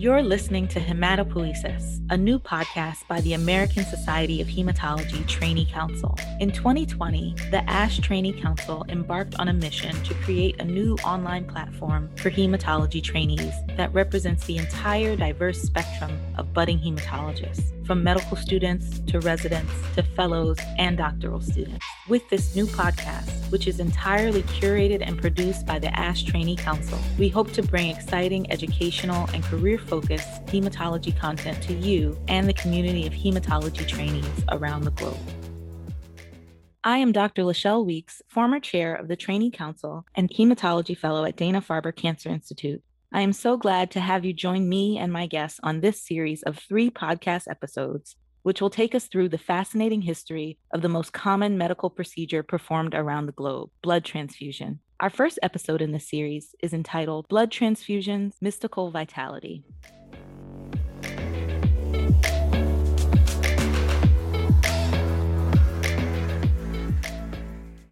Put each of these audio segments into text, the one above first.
You're listening to Hematopoiesis, a new podcast by the American Society of Hematology Trainee Council. In 2020, the ASH Trainee Council embarked on a mission to create a new online platform for hematology trainees that represents the entire diverse spectrum of budding hematologists, from medical students to residents to fellows and doctoral students. With this new podcast, which is entirely curated and produced by the ASH Trainee Council, we hope to bring exciting educational and career focused hematology content to you and the community of hematology trainees around the globe. I am Dr. Lachelle Weeks, former chair of the Trainee Council and hematology fellow at Dana Farber Cancer Institute. I am so glad to have you join me and my guests on this series of three podcast episodes, which will take us through the fascinating history of the most common medical procedure performed around the globe blood transfusion. Our first episode in the series is entitled Blood Transfusions Mystical Vitality.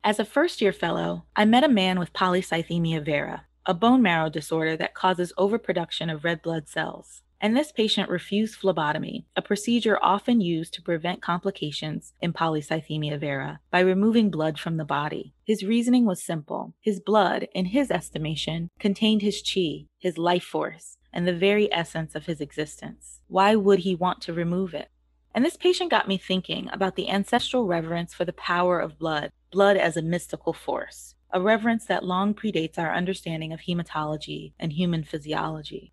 As a first year fellow, I met a man with polycythemia vera, a bone marrow disorder that causes overproduction of red blood cells and this patient refused phlebotomy, a procedure often used to prevent complications in polycythemia vera by removing blood from the body. His reasoning was simple. His blood, in his estimation, contained his chi, his life force, and the very essence of his existence. Why would he want to remove it? And this patient got me thinking about the ancestral reverence for the power of blood, blood as a mystical force, a reverence that long predates our understanding of hematology and human physiology.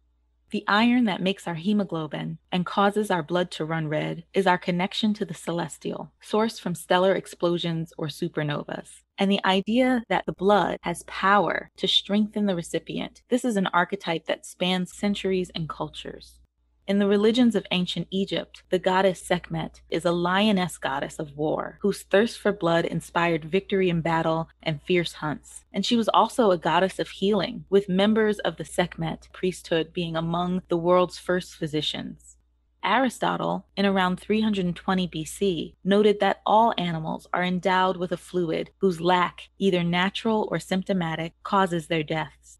The iron that makes our hemoglobin and causes our blood to run red is our connection to the celestial, sourced from stellar explosions or supernovas. And the idea that the blood has power to strengthen the recipient, this is an archetype that spans centuries and cultures. In the religions of ancient Egypt, the goddess Sekhmet is a lioness goddess of war whose thirst for blood inspired victory in battle and fierce hunts. And she was also a goddess of healing, with members of the Sekhmet priesthood being among the world's first physicians. Aristotle, in around 320 BC, noted that all animals are endowed with a fluid whose lack, either natural or symptomatic, causes their deaths.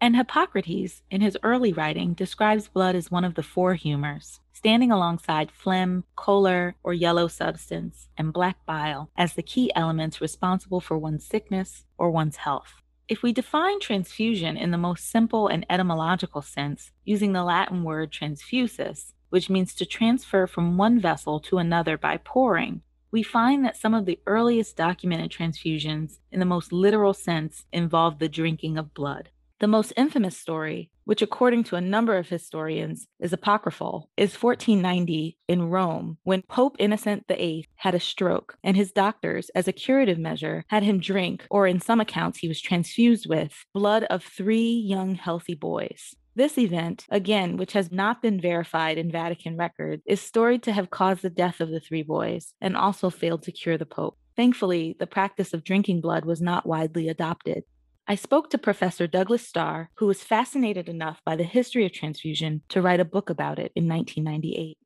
And Hippocrates, in his early writing, describes blood as one of the four humors, standing alongside phlegm, choler or yellow substance, and black bile as the key elements responsible for one's sickness or one's health. If we define transfusion in the most simple and etymological sense, using the Latin word transfusus, which means to transfer from one vessel to another by pouring, we find that some of the earliest documented transfusions, in the most literal sense, involved the drinking of blood. The most infamous story, which according to a number of historians is apocryphal, is 1490 in Rome when Pope Innocent VIII had a stroke and his doctors, as a curative measure, had him drink, or in some accounts he was transfused with, blood of three young healthy boys. This event, again, which has not been verified in Vatican records, is storied to have caused the death of the three boys and also failed to cure the Pope. Thankfully, the practice of drinking blood was not widely adopted. I spoke to Professor Douglas Starr, who was fascinated enough by the history of transfusion to write a book about it in 1998.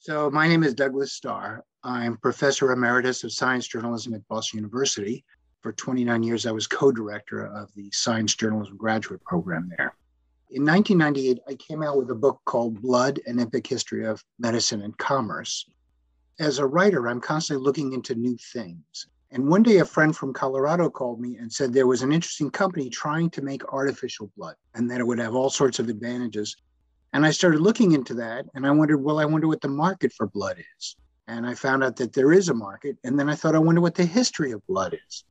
So, my name is Douglas Starr. I'm Professor Emeritus of Science Journalism at Boston University. For 29 years, I was co director of the Science Journalism graduate program there. In 1998, I came out with a book called Blood An Epic History of Medicine and Commerce. As a writer, I'm constantly looking into new things. And one day, a friend from Colorado called me and said there was an interesting company trying to make artificial blood and that it would have all sorts of advantages. And I started looking into that and I wondered, well, I wonder what the market for blood is. And I found out that there is a market. And then I thought, I wonder what the history of blood is.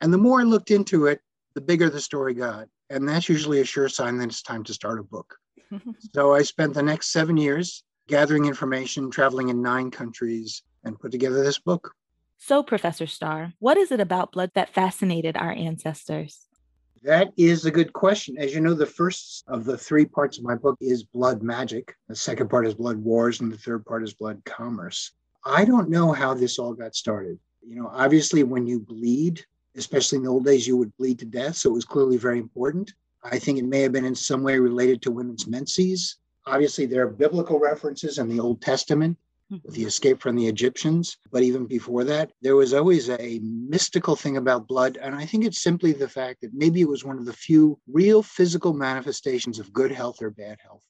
And the more I looked into it, the bigger the story got. And that's usually a sure sign that it's time to start a book. so I spent the next seven years gathering information, traveling in nine countries, and put together this book. So, Professor Starr, what is it about blood that fascinated our ancestors? That is a good question. As you know, the first of the three parts of my book is blood magic. The second part is blood wars, and the third part is blood commerce. I don't know how this all got started. You know, obviously, when you bleed, especially in the old days, you would bleed to death. So it was clearly very important. I think it may have been in some way related to women's menses. Obviously, there are biblical references in the Old Testament Mm-hmm. the escape from the Egyptians. But even before that, there was always a mystical thing about blood. And I think it's simply the fact that maybe it was one of the few real physical manifestations of good health or bad health.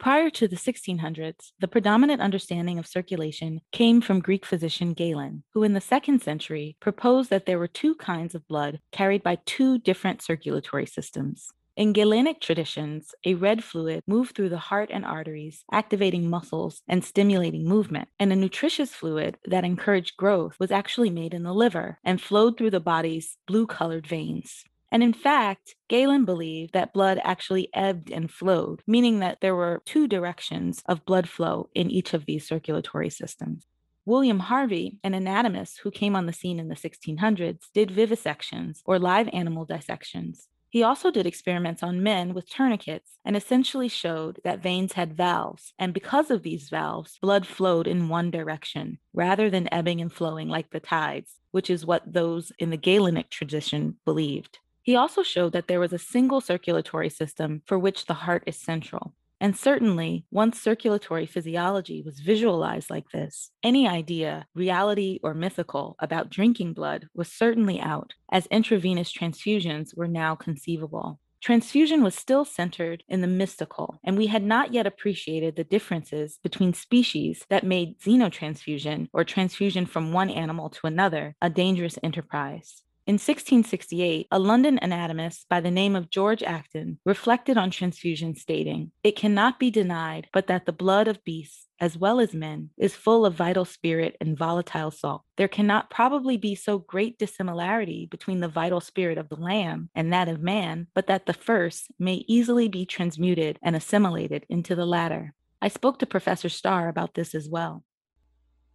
Prior to the 1600s, the predominant understanding of circulation came from Greek physician Galen, who in the second century proposed that there were two kinds of blood carried by two different circulatory systems. In Galenic traditions, a red fluid moved through the heart and arteries, activating muscles and stimulating movement, and a nutritious fluid that encouraged growth was actually made in the liver and flowed through the body's blue colored veins. And in fact, Galen believed that blood actually ebbed and flowed, meaning that there were two directions of blood flow in each of these circulatory systems. William Harvey, an anatomist who came on the scene in the 1600s, did vivisections or live animal dissections. He also did experiments on men with tourniquets and essentially showed that veins had valves. And because of these valves, blood flowed in one direction rather than ebbing and flowing like the tides, which is what those in the Galenic tradition believed. He also showed that there was a single circulatory system for which the heart is central. And certainly, once circulatory physiology was visualized like this, any idea, reality or mythical, about drinking blood was certainly out, as intravenous transfusions were now conceivable. Transfusion was still centered in the mystical, and we had not yet appreciated the differences between species that made xenotransfusion, or transfusion from one animal to another, a dangerous enterprise. In 1668, a London anatomist by the name of George Acton reflected on transfusion, stating, It cannot be denied but that the blood of beasts, as well as men, is full of vital spirit and volatile salt. There cannot probably be so great dissimilarity between the vital spirit of the lamb and that of man, but that the first may easily be transmuted and assimilated into the latter. I spoke to Professor Starr about this as well.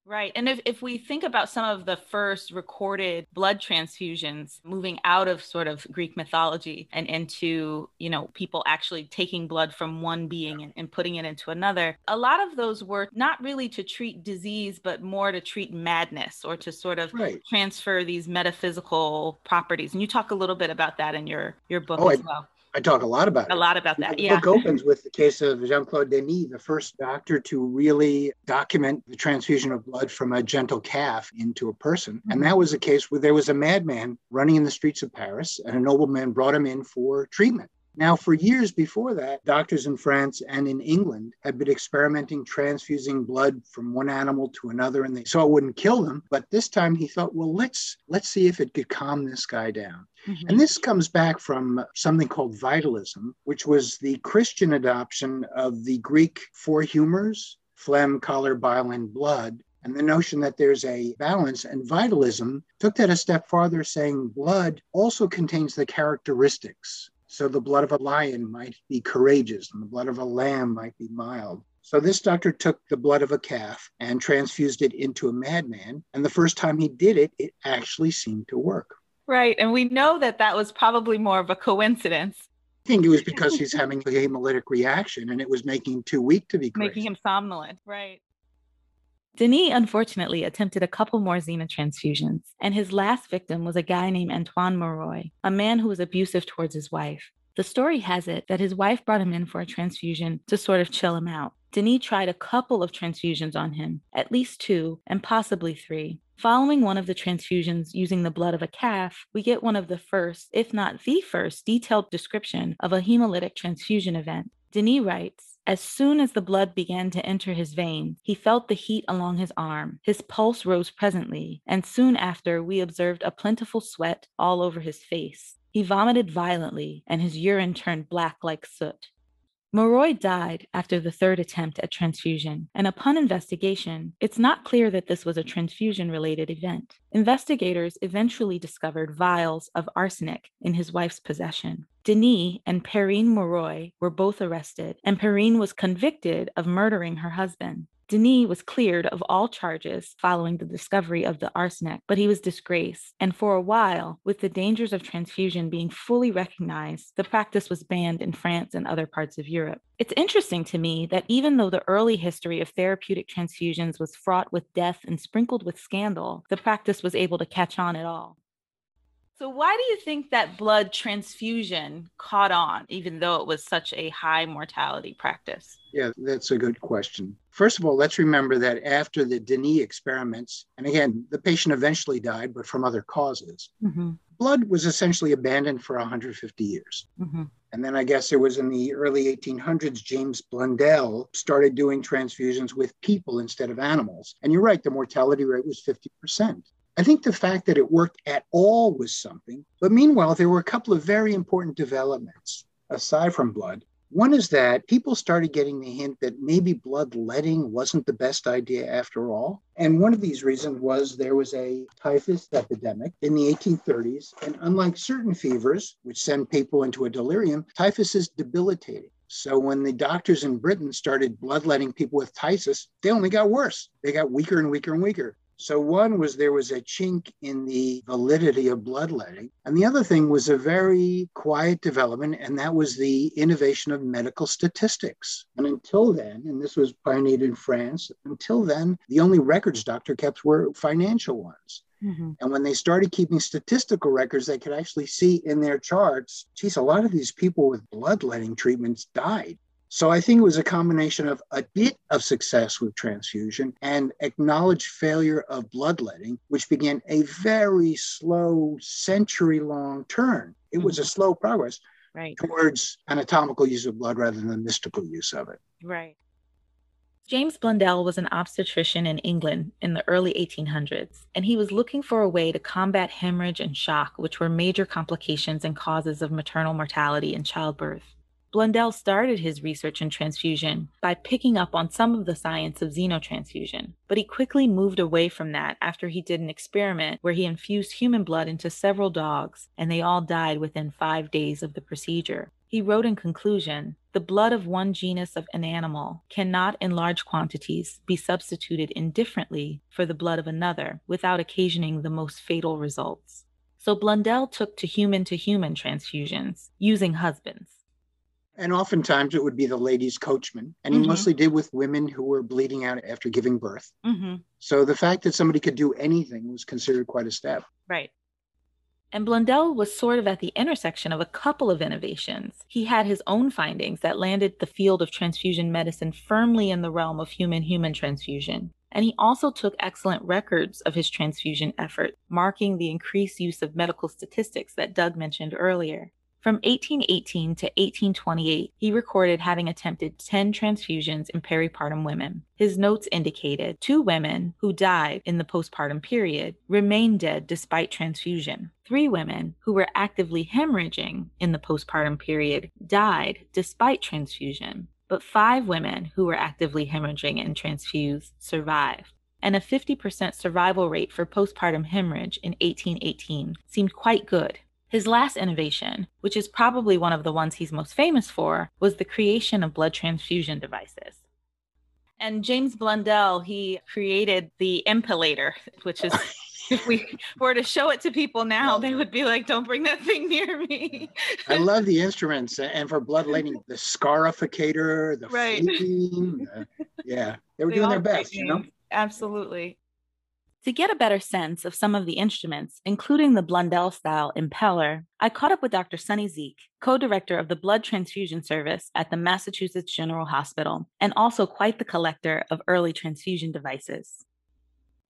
Right. And if, if we think about some of the first recorded blood transfusions moving out of sort of Greek mythology and into, you know, people actually taking blood from one being and, and putting it into another, a lot of those were not really to treat disease, but more to treat madness or to sort of right. transfer these metaphysical properties. And you talk a little bit about that in your, your book oh, as I, well. I talk a lot about a it. lot about that. The yeah. book opens with the case of Jean Claude Denis, the first doctor to really document the transfusion of blood from a gentle calf into a person. Mm-hmm. And that was a case where there was a madman running in the streets of Paris, and a nobleman brought him in for treatment. Now, for years before that, doctors in France and in England had been experimenting transfusing blood from one animal to another, and they saw it wouldn't kill them. But this time he thought, well, let's let's see if it could calm this guy down. Mm-hmm. And this comes back from something called vitalism, which was the Christian adoption of the Greek four humors phlegm, choler, bile, and blood. And the notion that there's a balance and vitalism took that a step farther, saying blood also contains the characteristics. So the blood of a lion might be courageous, and the blood of a lamb might be mild. So this doctor took the blood of a calf and transfused it into a madman. And the first time he did it, it actually seemed to work. Right. And we know that that was probably more of a coincidence. I think it was because he's having a hemolytic reaction and it was making him too weak to be crazy. Making him somnolent. Right. Denis unfortunately attempted a couple more xenotransfusions, and his last victim was a guy named Antoine Mauroy, a man who was abusive towards his wife. The story has it that his wife brought him in for a transfusion to sort of chill him out. Denis tried a couple of transfusions on him, at least two, and possibly three. Following one of the transfusions using the blood of a calf, we get one of the first, if not the first, detailed description of a hemolytic transfusion event. Denis writes, as soon as the blood began to enter his vein, he felt the heat along his arm. His pulse rose presently, and soon after we observed a plentiful sweat all over his face. He vomited violently, and his urine turned black like soot. Mauroy died after the third attempt at transfusion, and upon investigation, it's not clear that this was a transfusion related event. Investigators eventually discovered vials of arsenic in his wife's possession. Denis and Perrine Mauroy were both arrested, and Perrine was convicted of murdering her husband. Denis was cleared of all charges following the discovery of the arsenic, but he was disgraced. And for a while, with the dangers of transfusion being fully recognized, the practice was banned in France and other parts of Europe. It's interesting to me that even though the early history of therapeutic transfusions was fraught with death and sprinkled with scandal, the practice was able to catch on at all. So, why do you think that blood transfusion caught on, even though it was such a high mortality practice? Yeah, that's a good question. First of all, let's remember that after the Denis experiments, and again, the patient eventually died, but from other causes, mm-hmm. blood was essentially abandoned for 150 years. Mm-hmm. And then I guess it was in the early 1800s, James Blundell started doing transfusions with people instead of animals. And you're right, the mortality rate was 50%. I think the fact that it worked at all was something. But meanwhile, there were a couple of very important developments aside from blood. One is that people started getting the hint that maybe bloodletting wasn't the best idea after all. And one of these reasons was there was a typhus epidemic in the 1830s. And unlike certain fevers, which send people into a delirium, typhus is debilitating. So when the doctors in Britain started bloodletting people with typhus, they only got worse. They got weaker and weaker and weaker. So, one was there was a chink in the validity of bloodletting. And the other thing was a very quiet development, and that was the innovation of medical statistics. And until then, and this was pioneered in France, until then, the only records doctor kept were financial ones. Mm-hmm. And when they started keeping statistical records, they could actually see in their charts, geez, a lot of these people with bloodletting treatments died. So I think it was a combination of a bit of success with transfusion and acknowledged failure of bloodletting, which began a very slow, century long turn. It mm-hmm. was a mm-hmm. slow progress right. towards anatomical use of blood rather than mystical use of it. Right. James Blundell was an obstetrician in England in the early 1800s, and he was looking for a way to combat hemorrhage and shock, which were major complications and causes of maternal mortality in childbirth. Blundell started his research in transfusion by picking up on some of the science of xenotransfusion, but he quickly moved away from that after he did an experiment where he infused human blood into several dogs and they all died within five days of the procedure. He wrote in conclusion The blood of one genus of an animal cannot, in large quantities, be substituted indifferently for the blood of another without occasioning the most fatal results. So Blundell took to human to human transfusions using husbands. And oftentimes it would be the ladies' coachman. And he mm-hmm. mostly did with women who were bleeding out after giving birth. Mm-hmm. So the fact that somebody could do anything was considered quite a step. Right. And Blundell was sort of at the intersection of a couple of innovations. He had his own findings that landed the field of transfusion medicine firmly in the realm of human human transfusion. And he also took excellent records of his transfusion effort, marking the increased use of medical statistics that Doug mentioned earlier. From 1818 to 1828, he recorded having attempted 10 transfusions in peripartum women. His notes indicated two women who died in the postpartum period remained dead despite transfusion. Three women who were actively hemorrhaging in the postpartum period died despite transfusion. But five women who were actively hemorrhaging and transfused survived and a 50% survival rate for postpartum hemorrhage in 1818 seemed quite good his last innovation, which is probably one of the ones he's most famous for, was the creation of blood transfusion devices. And James Blundell, he created the impellator, which is if we were to show it to people now, they would be like, "Don't bring that thing near me." I love the instruments, and for bloodletting, the scarificator, the right. the, yeah, they were they doing their best, you know. Absolutely. To get a better sense of some of the instruments, including the Blundell style impeller, I caught up with Dr. Sunny Dzik, co director of the Blood Transfusion Service at the Massachusetts General Hospital, and also quite the collector of early transfusion devices.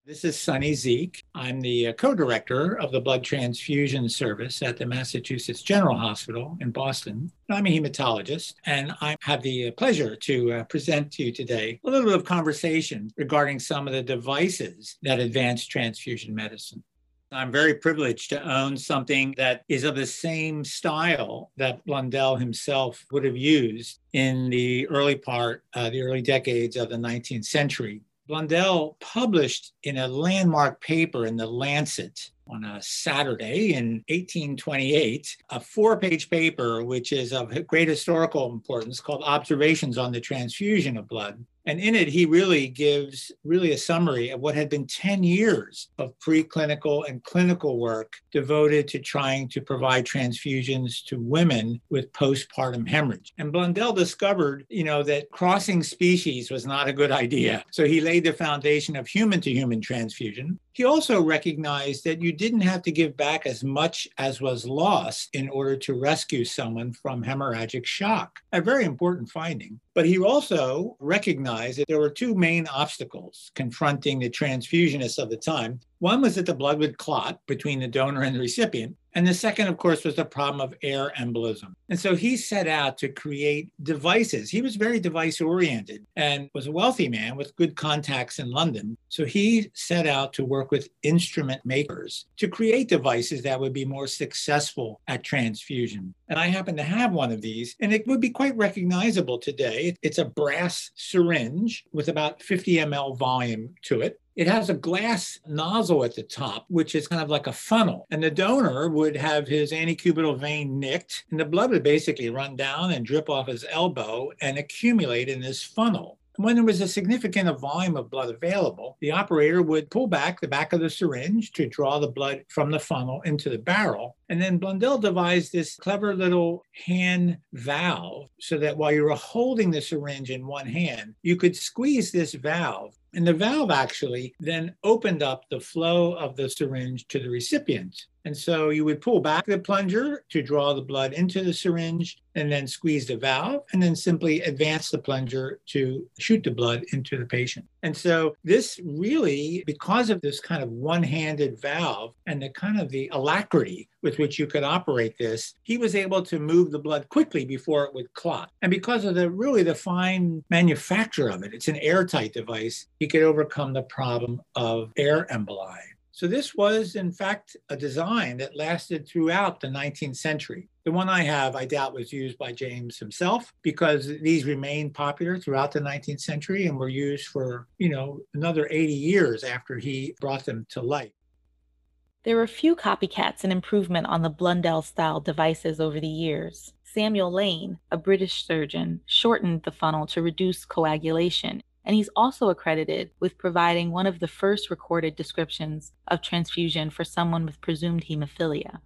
This is Sunny Dzik. I'm the uh, co director of the blood transfusion service at the Massachusetts General Hospital in Boston. I'm a hematologist, and I have the uh, pleasure to uh, present to you today a little bit of conversation regarding some of the devices that advance transfusion medicine. I'm very privileged to own something that is of the same style that Blundell himself would have used in the early part, uh, the early decades of the 19th century. Blundell published in a landmark paper in the Lancet on a Saturday in 1828, a four page paper, which is of great historical importance, called Observations on the Transfusion of Blood. And in it, he really gives really a summary of what had been 10 years of preclinical and clinical work devoted to trying to provide transfusions to women with postpartum hemorrhage. And Blundell discovered, you know, that crossing species was not a good idea. So he laid the foundation of human to human transfusion He also recognized that you didn't have to give back as much as was lost in order to rescue someone from hemorrhagic shock. A very important finding. But he also recognized that there were two main obstacles confronting the transfusionists of the time. One was that the blood would clot between the donor and the recipient. And the second, of course, was the problem of air embolism. And so he set out to create devices. He was very device oriented and was a wealthy man with good contacts in London. So he set out to work with instrument makers to create devices that would be more successful at transfusion. And I happen to have one of these, and it would be quite recognizable today. It's a brass syringe with about 50 ml volume to it. It has a glass nozzle at the top, which is kind of like a funnel. And the donor would have his antecubital vein nicked, and the blood would basically run down and drip off his elbow and accumulate in this funnel. When there was a significant volume of blood available, the operator would pull back the back of the syringe to draw the blood from the funnel into the barrel. And then Blundell devised this clever little hand valve so that while you were holding the syringe in one hand, you could squeeze this valve and the valve actually then opened up the flow of the syringe to the recipient. And so you would pull back the plunger to draw the blood into the syringe and then squeeze the valve and then simply advance the plunger to shoot the blood into the patient. And so this really, because of this kind of one-handed valve and the kind of the alacrity with which you could operate this, he was able to move the blood quickly before it would clot. And because of the really the fine manufacture of it, it's an airtight device, he could overcome the problem of air emboli. So this was, in fact, a design that lasted throughout the 19th century. The one I have, I doubt, was used by James himself because these remained popular throughout the 19th century and were used for, you know, another 80 years after he brought them to light. There were few copycats and improvement on the Blundell style devices over the years. Samuel Lane, a British surgeon, shortened the funnel to reduce coagulation and he's also accredited with providing one of the first recorded descriptions of transfusion for someone with presumed hemophilia.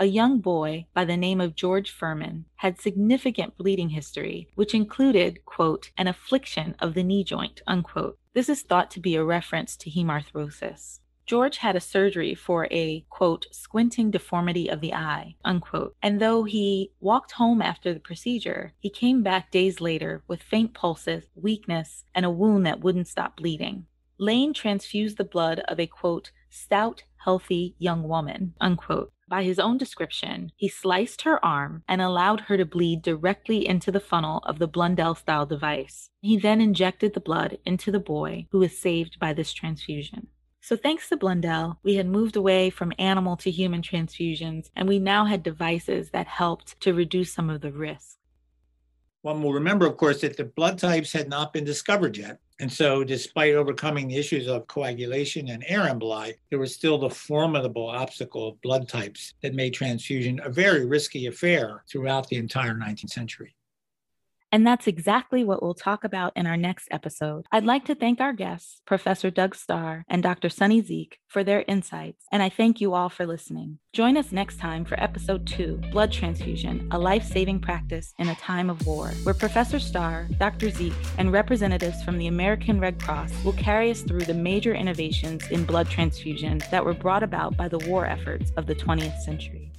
A young boy by the name of George Furman had significant bleeding history, which included, quote, an affliction of the knee joint, unquote. This is thought to be a reference to hemarthrosis. George had a surgery for a, quote, squinting deformity of the eye, unquote. And though he walked home after the procedure, he came back days later with faint pulses, weakness, and a wound that wouldn't stop bleeding. Lane transfused the blood of a, quote, stout, healthy young woman, unquote. By his own description, he sliced her arm and allowed her to bleed directly into the funnel of the Blundell style device. He then injected the blood into the boy who was saved by this transfusion. So, thanks to Blundell, we had moved away from animal to human transfusions, and we now had devices that helped to reduce some of the risk. One will remember, of course, that the blood types had not been discovered yet. And so, despite overcoming the issues of coagulation and air emboli, there was still the formidable obstacle of blood types that made transfusion a very risky affair throughout the entire 19th century. And that's exactly what we'll talk about in our next episode. I'd like to thank our guests, Professor Doug Starr and Dr. Sunny Dzik, for their insights, and I thank you all for listening. Join us next time for episode two Blood Transfusion, a life saving practice in a time of war, where Professor Starr, Dr. Dzik, and representatives from the American Red Cross will carry us through the major innovations in blood transfusion that were brought about by the war efforts of the 20th century.